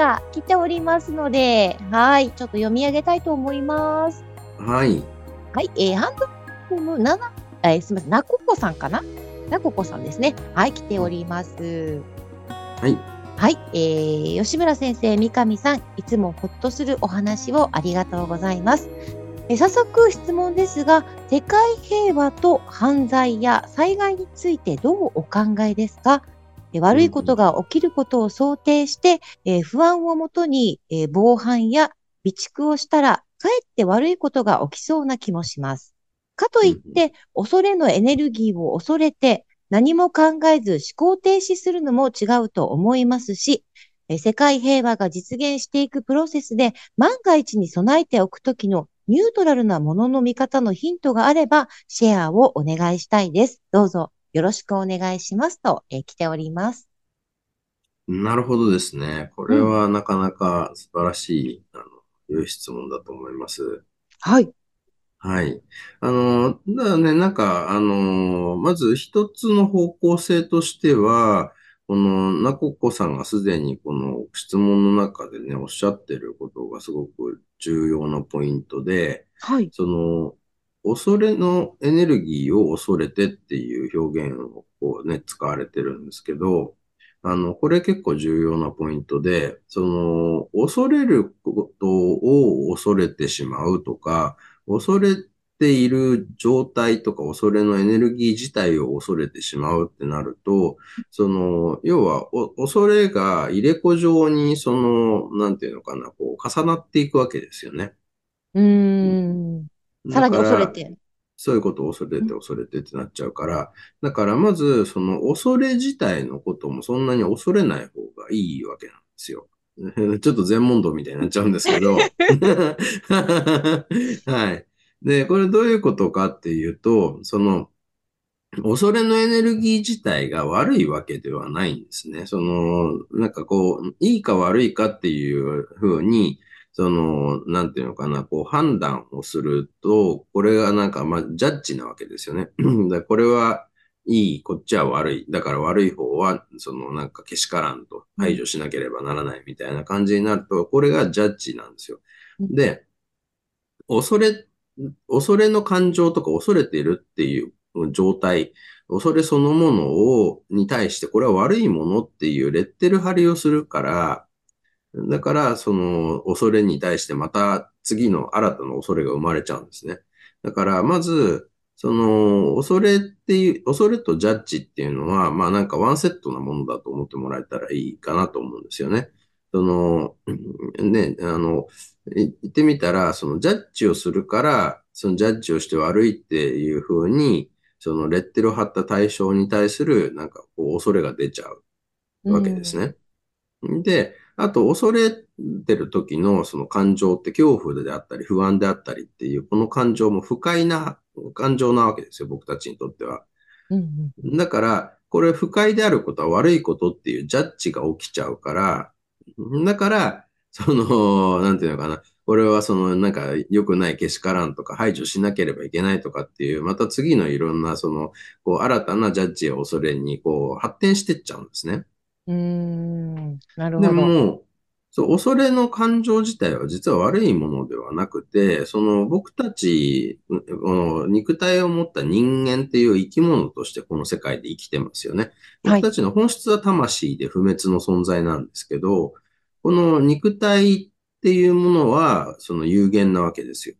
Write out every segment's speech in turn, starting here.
が来ておりますのではいちょっと読み上げたいと思いますはい。はい、えー、ハンドルの7、えー、すみません、なここさんかな？なここさんですね。はい、来ております。はい。はい、えー、吉村先生、三上さん、いつもほっとするお話をありがとうございます。えー、早速質問ですが、世界平和と犯罪や災害についてどうお考えですか？悪いことが起きることを想定して、えー、不安をもとに、えー、防犯や備蓄をしたらかえって悪いことが起きそうな気もします。かといって、恐れのエネルギーを恐れて、何も考えず思考停止するのも違うと思いますし、世界平和が実現していくプロセスで万が一に備えておくときのニュートラルなものの見方のヒントがあればシェアをお願いしたいです。どうぞよろしくお願いしますと、え来ております。なるほどですね。これはなかなか素晴らしい、うん、あのいう質問だと思います。はい。はい。あの、だからね、なんか、あの、まず一つの方向性としては、この、なここさんがすでにこの質問の中でね、おっしゃってることがすごく重要なポイントで、はい。その、恐れのエネルギーを恐れてっていう表現をこうね、使われてるんですけど、あの、これ結構重要なポイントで、その、恐れることを恐れてしまうとか、恐れている状態とか恐れのエネルギー自体を恐れてしまうってなると、その、要は、恐れが入れ子状に、その、なんていうのかな、こう、重なっていくわけですよね。うん。さらに恐れて。そういうことを恐れて恐れてってなっちゃうから、だからまず、その恐れ自体のこともそんなに恐れない方がいいわけなんですよ。ちょっと全問答みたいになっちゃうんですけど。はい。で、これどういうことかっていうと、その、恐れのエネルギー自体が悪いわけではないんですね。その、なんかこう、いいか悪いかっていうふうに、その、なんていうのかな、こう判断をすると、これがなんか、まあ、ジャッジなわけですよね。だこれはいい、こっちは悪い。だから悪い方は、そのなんかけしからんと排除しなければならないみたいな感じになると、これがジャッジなんですよ。で、恐れ、恐れの感情とか恐れているっていう状態、恐れそのものを、に対して、これは悪いものっていうレッテル貼りをするから、だから、その恐れに対してまた次の新たな恐れが生まれちゃうんですね。だから、まず、その、恐れっていう、恐れとジャッジっていうのは、まあなんかワンセットなものだと思ってもらえたらいいかなと思うんですよね。その、ね、あの、言ってみたら、そのジャッジをするから、そのジャッジをして悪いっていうふうに、そのレッテルを貼った対象に対する、なんかこう、恐れが出ちゃうわけですね。で、あと、恐れてる時のその感情って恐怖であったり不安であったりっていう、この感情も不快な感情なわけですよ、僕たちにとっては。うんうん、だから、これ不快であることは悪いことっていうジャッジが起きちゃうから、だから、その、なんていうのかな。これはその、なんか良くないけしからんとか排除しなければいけないとかっていう、また次のいろんなその、こう、新たなジャッジや恐れに、こう、発展してっちゃうんですね。うん、なるほど。でも、そう、恐れの感情自体は実は悪いものではなくて、その僕たち、肉体を持った人間っていう生き物としてこの世界で生きてますよね。僕たちの本質は魂で不滅の存在なんですけど、この肉体っていうものはその有限なわけですよ。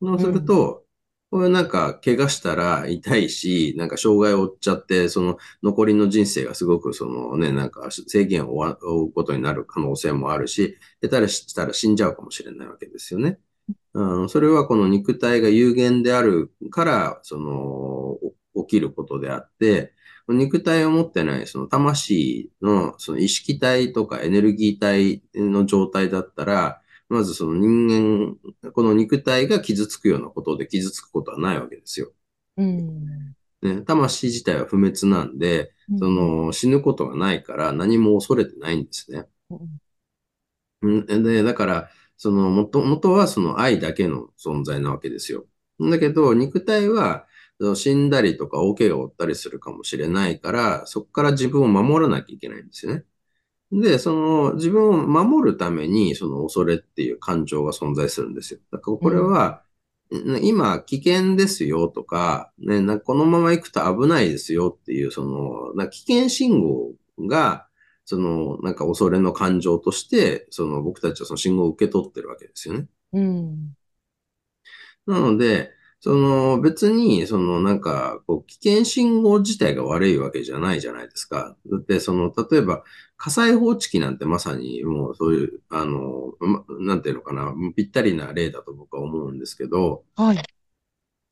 そうすると、これなんか怪我したら痛いし、なんか障害を負っちゃって、その残りの人生がすごくそのね、なんか制限を負うことになる可能性もあるし、下手したら死んじゃうかもしれないわけですよね。うん、それはこの肉体が有限であるから、その、起きることであって、肉体を持ってないその魂のその意識体とかエネルギー体の状態だったら、まずその人間、この肉体が傷つくようなことで傷つくことはないわけですよ。うん。ね、魂自体は不滅なんで、うんその死ぬことがないから何も恐れてないんですね。うんで、だから、その元、元はその愛だけの存在なわけですよ。だけど、肉体は死んだりとか大怪我を負ったりするかもしれないから、そこから自分を守らなきゃいけないんですよね。で、その自分を守るために、その恐れっていう感情が存在するんですよ。だからこれは、ね今危険ですよとか、ね、なこのまま行くと危ないですよっていう、その、な危険信号が、その、なんか恐れの感情として、その僕たちはその信号を受け取ってるわけですよね。うん。なので、その別に、そのなんか、こう、危険信号自体が悪いわけじゃないじゃないですか。だって、その、例えば、火災報知器なんてまさにもうそういう、あの、まなんていうのかな、ぴったりな例だと僕は思うんですけど、はい。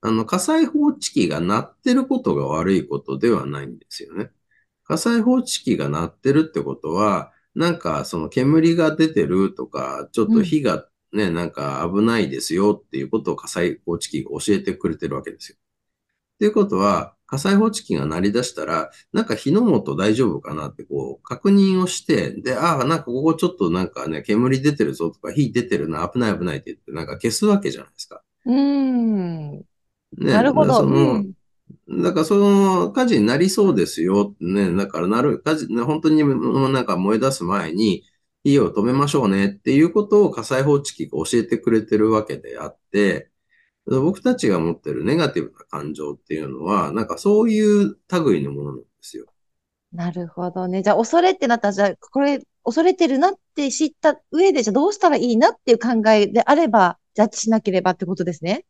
あの、火災報知器が鳴ってることが悪いことではないんですよね。火災報知器が鳴ってるってことは、なんかその煙が出てるとか、ちょっと火がね、なんか危ないですよっていうことを火災報知器が教えてくれてるわけですよ。っていうことは、火災報知器が鳴り出したら、なんか火の元大丈夫かなってこう確認をして、で、ああ、なんかここちょっとなんかね、煙出てるぞとか火出てるな、危ない危ないって言ってなんか消すわけじゃないですか。うん。ね、なるほど。うだからその、ん。だからその火事になりそうですよね、だからなる、火事、ね本当にもうなんか燃え出す前に火を止めましょうねっていうことを火災報知器が教えてくれてるわけであって、僕たちが持ってるネガティブな感情っていうのは、なんかそういう類のものなんですよ。なるほどね。じゃあ、恐れってなったら、じゃあ、これ、恐れてるなって知った上で、じゃあどうしたらいいなっていう考えであれば、ジャッジしなければってことですね。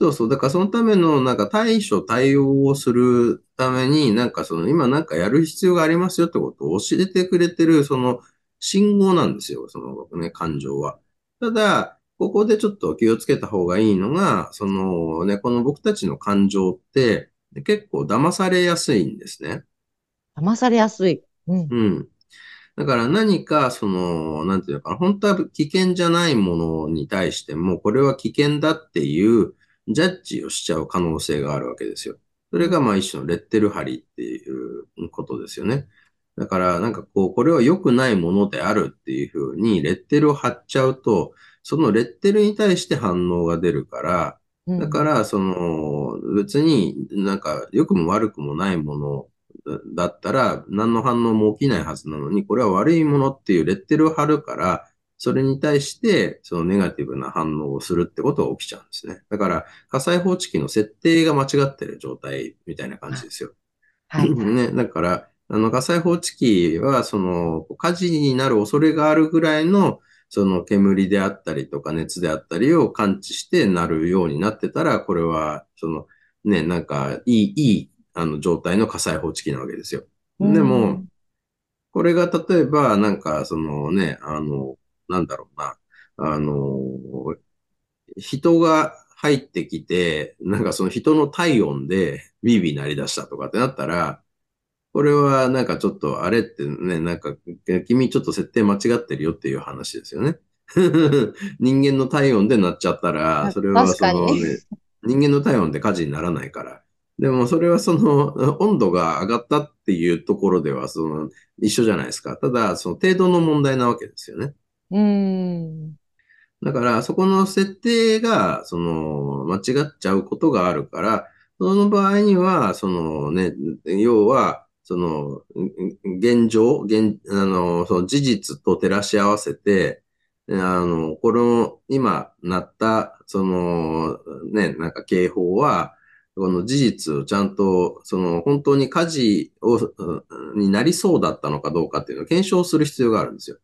そうそう。だからそのためのなんか対処対応をするために、なんかその今なんかやる必要がありますよってことを教えてくれてるその信号なんですよ。そのね、感情は。ただ、ここでちょっと気をつけた方がいいのが、そのね、この僕たちの感情って結構騙されやすいんですね。騙されやすい。うん。うん。だから何か、その、なんていうのかな、本当は危険じゃないものに対しても、これは危険だっていうジャッジをしちゃう可能性があるわけですよ。それがまあ一種のレッテル貼りっていうことですよね。だからなんかこう、これは良くないものであるっていうふうにレッテルを貼っちゃうと、そのレッテルに対して反応が出るから、うんだから、その、別になんか良くも悪くもないものだったら、何の反応も起きないはずなのに、これは悪いものっていうレッテルを貼るから、それに対して、そのネガティブな反応をするってことが起きちゃうんですね。だから、火災報知器の設定が間違ってる状態みたいな感じですよ。はい。ね、だから、あの、火災報知器は、その、火事になる恐れがあるぐらいの、その煙であったりとか熱であったりを感知してなるようになってたら、これは、その、ね、なんか、いい、いい、あの、状態の火災報知器なわけですよ。でも、これが例えば、なんか、そのね、あの、なんだろうな、あの、人が入ってきて、なんかその人の体温でビービー鳴り出したとかってなったら、これはなんかちょっとあれってね、なんか君ちょっと設定間違ってるよっていう話ですよね。人間の体温で鳴っちゃったら、あそれはそのね、人間の体温で火事にならないから。でもそれはその温度が上がったっていうところではその一緒じゃないですか。ただその程度の問題なわけですよね。うん。だから、そこの設定が、その、間違っちゃうことがあるから、その場合には、そのね、要は、その、現状、現、あの、その事実と照らし合わせて、あの、この、今、なった、その、ね、なんか警報は、この事実をちゃんと、その、本当に火事を、うんになりそうだったのかどうかっていうのを検証する必要があるんですよ。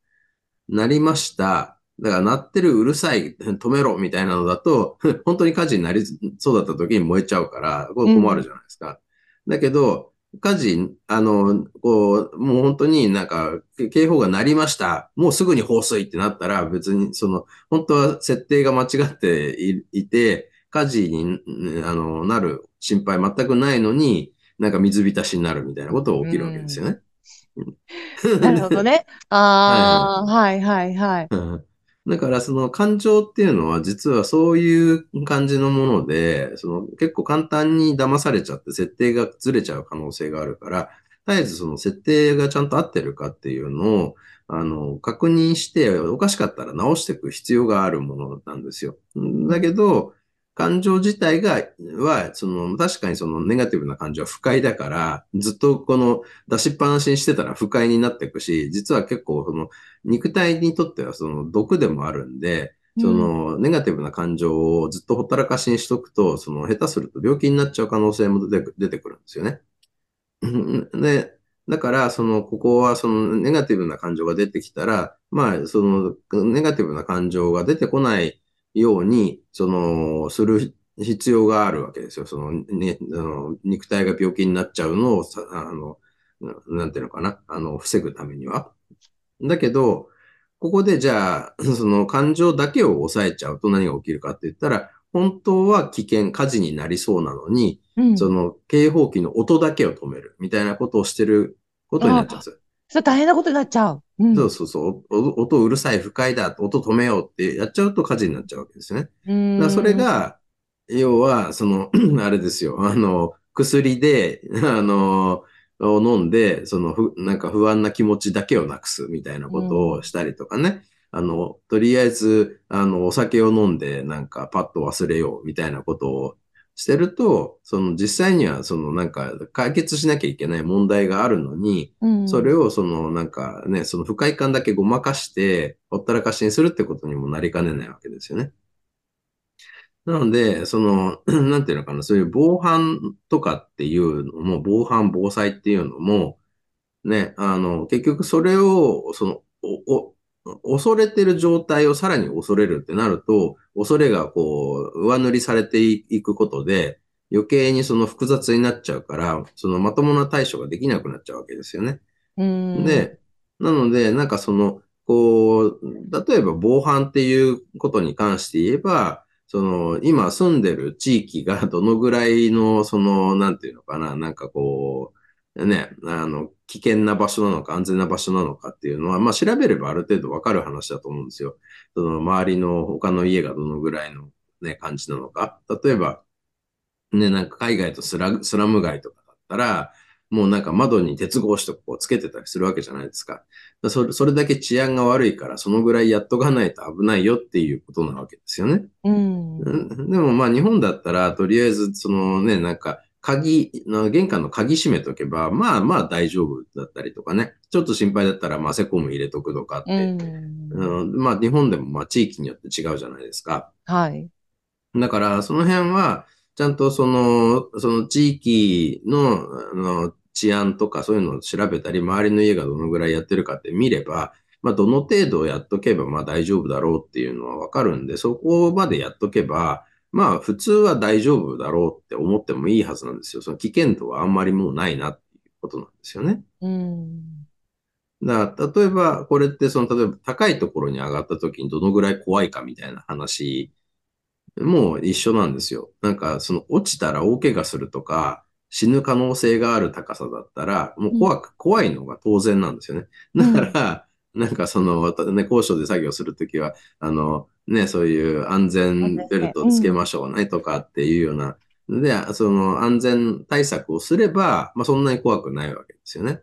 なりました。だから、鳴ってるうるさい、止めろみたいなのだと、本当に火事になりそうだった時に燃えちゃうから、これ困るじゃないですか。だけど、火事、あの、こう、もう本当になんか、警報が鳴りました。もうすぐに放水ってなったら、別に、その、本当は設定が間違っていいて、火事に、あの、なる心配全くないのに、なんか水浸しになるみたいなことが起きるわけですよね。なるほどね。ああ、はいはいはい。だからその感情っていうのは実はそういう感じのもので、その結構簡単に騙されちゃって設定がずれちゃう可能性があるから、絶えずその設定がちゃんと合ってるかっていうのを、あの、確認して、おかしかったら直していく必要があるものなんですよ。だけど、感情自体が、は、その、確かにそのネガティブな感情は不快だから、ずっとこの出しっぱなしにしてたら不快になっていくし、実は結構その、肉体にとってはその毒でもあるんで、その、ネガティブな感情をずっとほったらかしにしとくと、その、下手すると病気になっちゃう可能性も出てく出てくるんですよね。で、だから、その、ここは、その、ネガティブな感情が出てきたら、まあ、その、ネガティブな感情が出てこないように、その、する必要があるわけですよ。その、ね、あの肉体が病気になっちゃうのをさ、あの、ななんていうのかな、あの、防ぐためには。だけど、ここでじゃあ、その感情だけを抑えちゃうと何が起きるかって言ったら、本当は危険、火事になりそうなのに、うん。その警報器の音だけを止めるみたいなことをしてることになっちゃうんですよ。それ大変なことになっちゃう。うん。そうそうそう。お音うるさい、不快だ、音止めようってやっちゃうと火事になっちゃうわけですよね。うん。だそれが、要は、その、あれですよ。あの、薬で、あの、を飲んで、そのふ、なんか不安な気持ちだけをなくすみたいなことをしたりとかね。あの、とりあえず、あの、お酒を飲んで、なんかパッと忘れようみたいなことをしてると、その実際には、そのなんか解決しなきゃいけない問題があるのに、うん、それをそのなんかね、その不快感だけごまかして、ほったらかしにするってことにもなりかねないわけですよね。なので、その、なんていうのかな、そういう防犯とかっていうのも、防犯、防災っていうのも、ね、あの、結局それを、その、お、お、恐れてる状態をさらに恐れるってなると、恐れがこう、上塗りされていくことで、余計にその複雑になっちゃうから、そのまともな対処ができなくなっちゃうわけですよね。うん、で、なので、なんかその、こう、例えば防犯っていうことに関して言えば、その、今住んでる地域がどのぐらいの、その、なんていうのかな、なんかこう、ね、あの、危険な場所なのか安全な場所なのかっていうのは、まあ調べればある程度わかる話だと思うんですよ。その周りの他の家がどのぐらいのね、感じなのか。例えば、ね、なんか海外とスラスラム街とかだったら、もうなんか窓に鉄格子とかこうつけてたりするわけじゃないですか。それそれだけ治安が悪いから、そのぐらいやっとかないと危ないよっていうことなわけですよね。うん。でもまあ日本だったら、とりあえずそのね、なんか鍵、玄関の鍵閉めとけば、まあまあ大丈夫だったりとかね。ちょっと心配だったら、まあセコム入れとくとかって。うん。うん、まあ日本でもまあ地域によって違うじゃないですか。はい。だからその辺は、ちゃんとその、その地域の、あの、治安とかそういうのを調べたり、周りの家がどのぐらいやってるかって見れば、まあ、どの程度やっとけば、まあ大丈夫だろうっていうのはわかるんで、そこまでやっとけば、まあ普通は大丈夫だろうって思ってもいいはずなんですよ。その危険度はあんまりもうないなっていうことなんですよね。うん。だから、例えば、これってその、例えば高いところに上がった時にどのぐらい怖いかみたいな話も一緒なんですよ。なんか、その落ちたら大怪我するとか、死ぬ可能性がある高さだったら、もう怖く、怖いのが当然なんですよね。だから、なんかその、ね、高所で作業するときは、あの、ね、そういう安全ベルトをつけましょうねとかっていうような、で、その安全対策をすれば、まあそんなに怖くないわけですよね。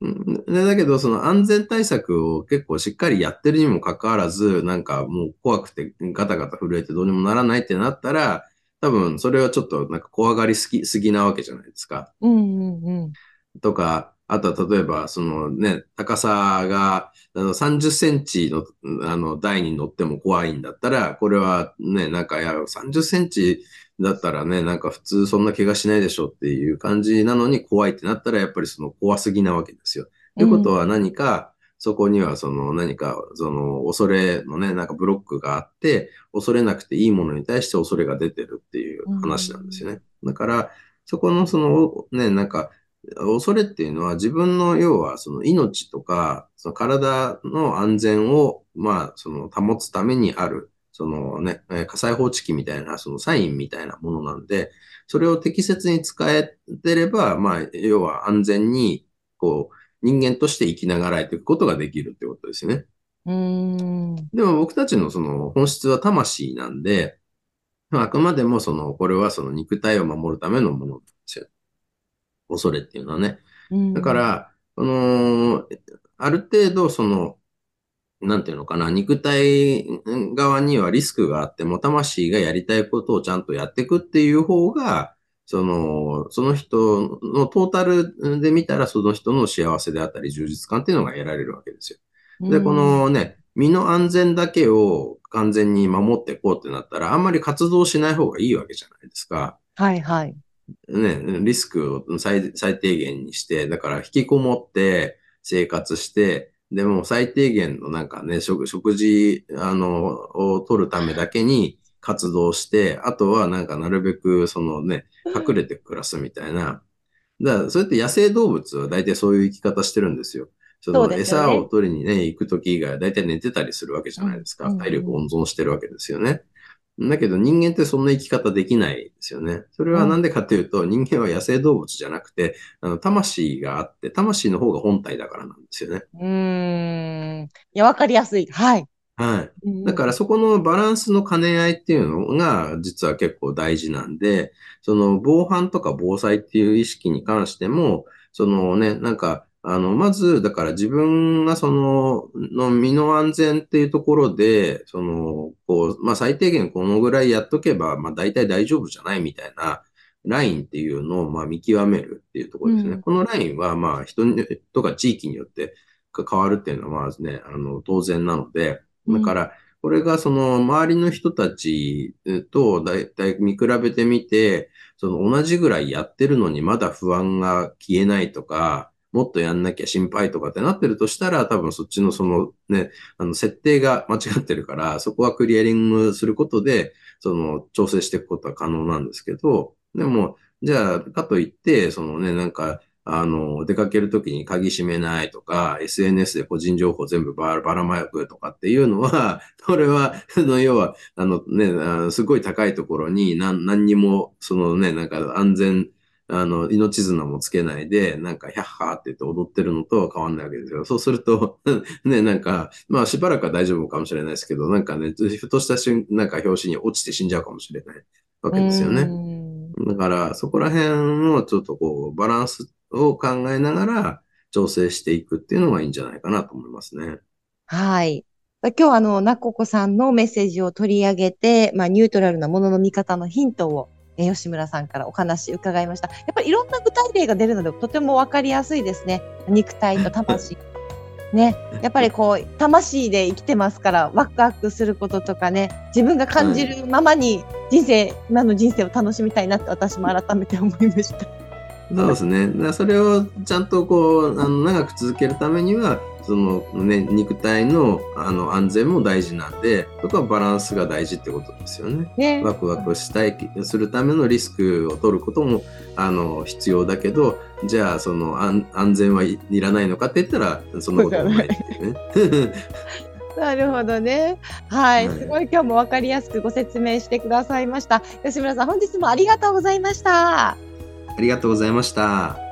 うんでだけど、その安全対策を結構しっかりやってるにもかかわらず、なんかもう怖くてガタガタ震えてどうにもならないってなったら、多分それはちょっとなんか怖がりすぎすぎなわけじゃないですか。うんうんうん。とか、あとは例えば、そのね、高さがあの30センチのあの台に乗っても怖いんだったら、これはね、なんかいや、30センチだったらね、なんか普通そんな怪我しないでしょっていう感じなのに怖いってなったら、やっぱりその怖すぎなわけですよ。ということは何か、そこにはその何か、その恐れのね、なんかブロックがあって、恐れなくていいものに対して恐れが出てるっていう話なんですよね。だから、そこのそのね、なんか、恐れっていうのは自分の要はその命とか、その体の安全を、まあ、その保つためにあるそのね、えー火災報知器みたいな、そのサインみたいなものなんで、それを適切に使えてれば、まあ、要は安全に、こう、人間として生きながらえていくことができるってことですね。うーん。でも僕たちのその本質は魂なんで、まああくまでもその、これはその肉体を守るためのもの。恐れっていうのはね。うんだか、ら、その、ある程度その、なんていうのかな、肉体側にはリスクがあっても、魂がやりたいことをちゃんとやっていくっていう方が、その、その人のトータルで見たら、その人の幸せであったり、充実感っていうのが得られるわけですよ。で、このね、身の安全だけを完全に守っていこうってなったら、あんまり活動しない方がいいわけじゃないですか。はいはい。ね、リスクを最最低限にして、だから引きこもって生活して、でも最低限のなんかね、食食事、あの、を取るためだけに活動して、あとはなんかなるべくそのね、隠れて暮らすみたいな。だから、それって野生動物は大体そういう生き方してるんですよ。その餌を取りにね、行くとき以外は大体寝てたりするわけじゃないですか。体力温存してるわけですよね。だけど人間ってそんな生き方できないですよね。それはなんでかっていうと、人間は野生動物じゃなくて、あの、魂があって、魂の方が本体だからなんですよね。うーん。いや、わかりやすい。はい。はい。だからそこのバランスの兼ね合いっていうのが実は結構大事なんで、その防犯とか防災っていう意識に関しても、そのね、なんか、あの、まず、だから自分がその、の身の安全っていうところで、その、こう、まあ最低限このぐらいやっとけば、まあ大体大丈夫じゃないみたいなラインっていうのをまあ見極めるっていうところですね。うんこのラインはまあ人にとか地域によって変わるっていうのはまあね、あの、当然なので、だから、これがその周りの人たちとだいたい見比べてみて、その同じぐらいやってるのにまだ不安が消えないとか、もっとやんなきゃ心配とかってなってるとしたら、多分そっちのそのね、あの設定が間違ってるから、そこはクリアリングすることで、その調整していくことは可能なんですけど、でも、じゃあ、かといって、そのね、なんか、あの、出かけるときに鍵閉めないとか、SNS で個人情報全部ばらばらまくとかっていうのは、これは、あの、要は、あのね、あのすごい高いところに何、何にも、そのね、なんか安全、あの、命綱もつけないで、なんか、ヒャッハーって言って踊ってるのと変わんないわけですよ。そうすると、ね、なんか、まあ、しばらくは大丈夫かもしれないですけど、なんかね、ふとした瞬、なんか表紙に落ちて死んじゃうかもしれないわけですよね。ね。だから、そこら辺をちょっとこう、バランスを考えながら調整していくっていうのがいいんじゃないかなと思いますね。はい。今日はあの、なここさんのメッセージを取り上げて、まあ、ニュートラルなものの見方のヒントを、えー吉村さんからお話伺いました。やっぱりいろんな具体例が出るので、とてもわかりやすいですね。肉体と魂。ね。やっぱりこう、魂で生きてますから、ワクワクすることとかね、自分が感じるままに人生、今の人生を楽しみたいなって私も改めて思いました。そうですね。それをちゃんとこう、あの、長く続けるためには、そのね、肉体のあの安全も大事なんで、そこはバランスが大事ってことですよね。ね。ワクワクしたい、するためのリスクを取ることも、あの、必要だけど、じゃあ、その安安全はい、いらないのかって言ったら、そんなことはないっていうね。なるほどね。はい。はいすごい今日もわかりやすくご説明してくださいました。吉村さん、本日もありがとうございました。ありがとうございました。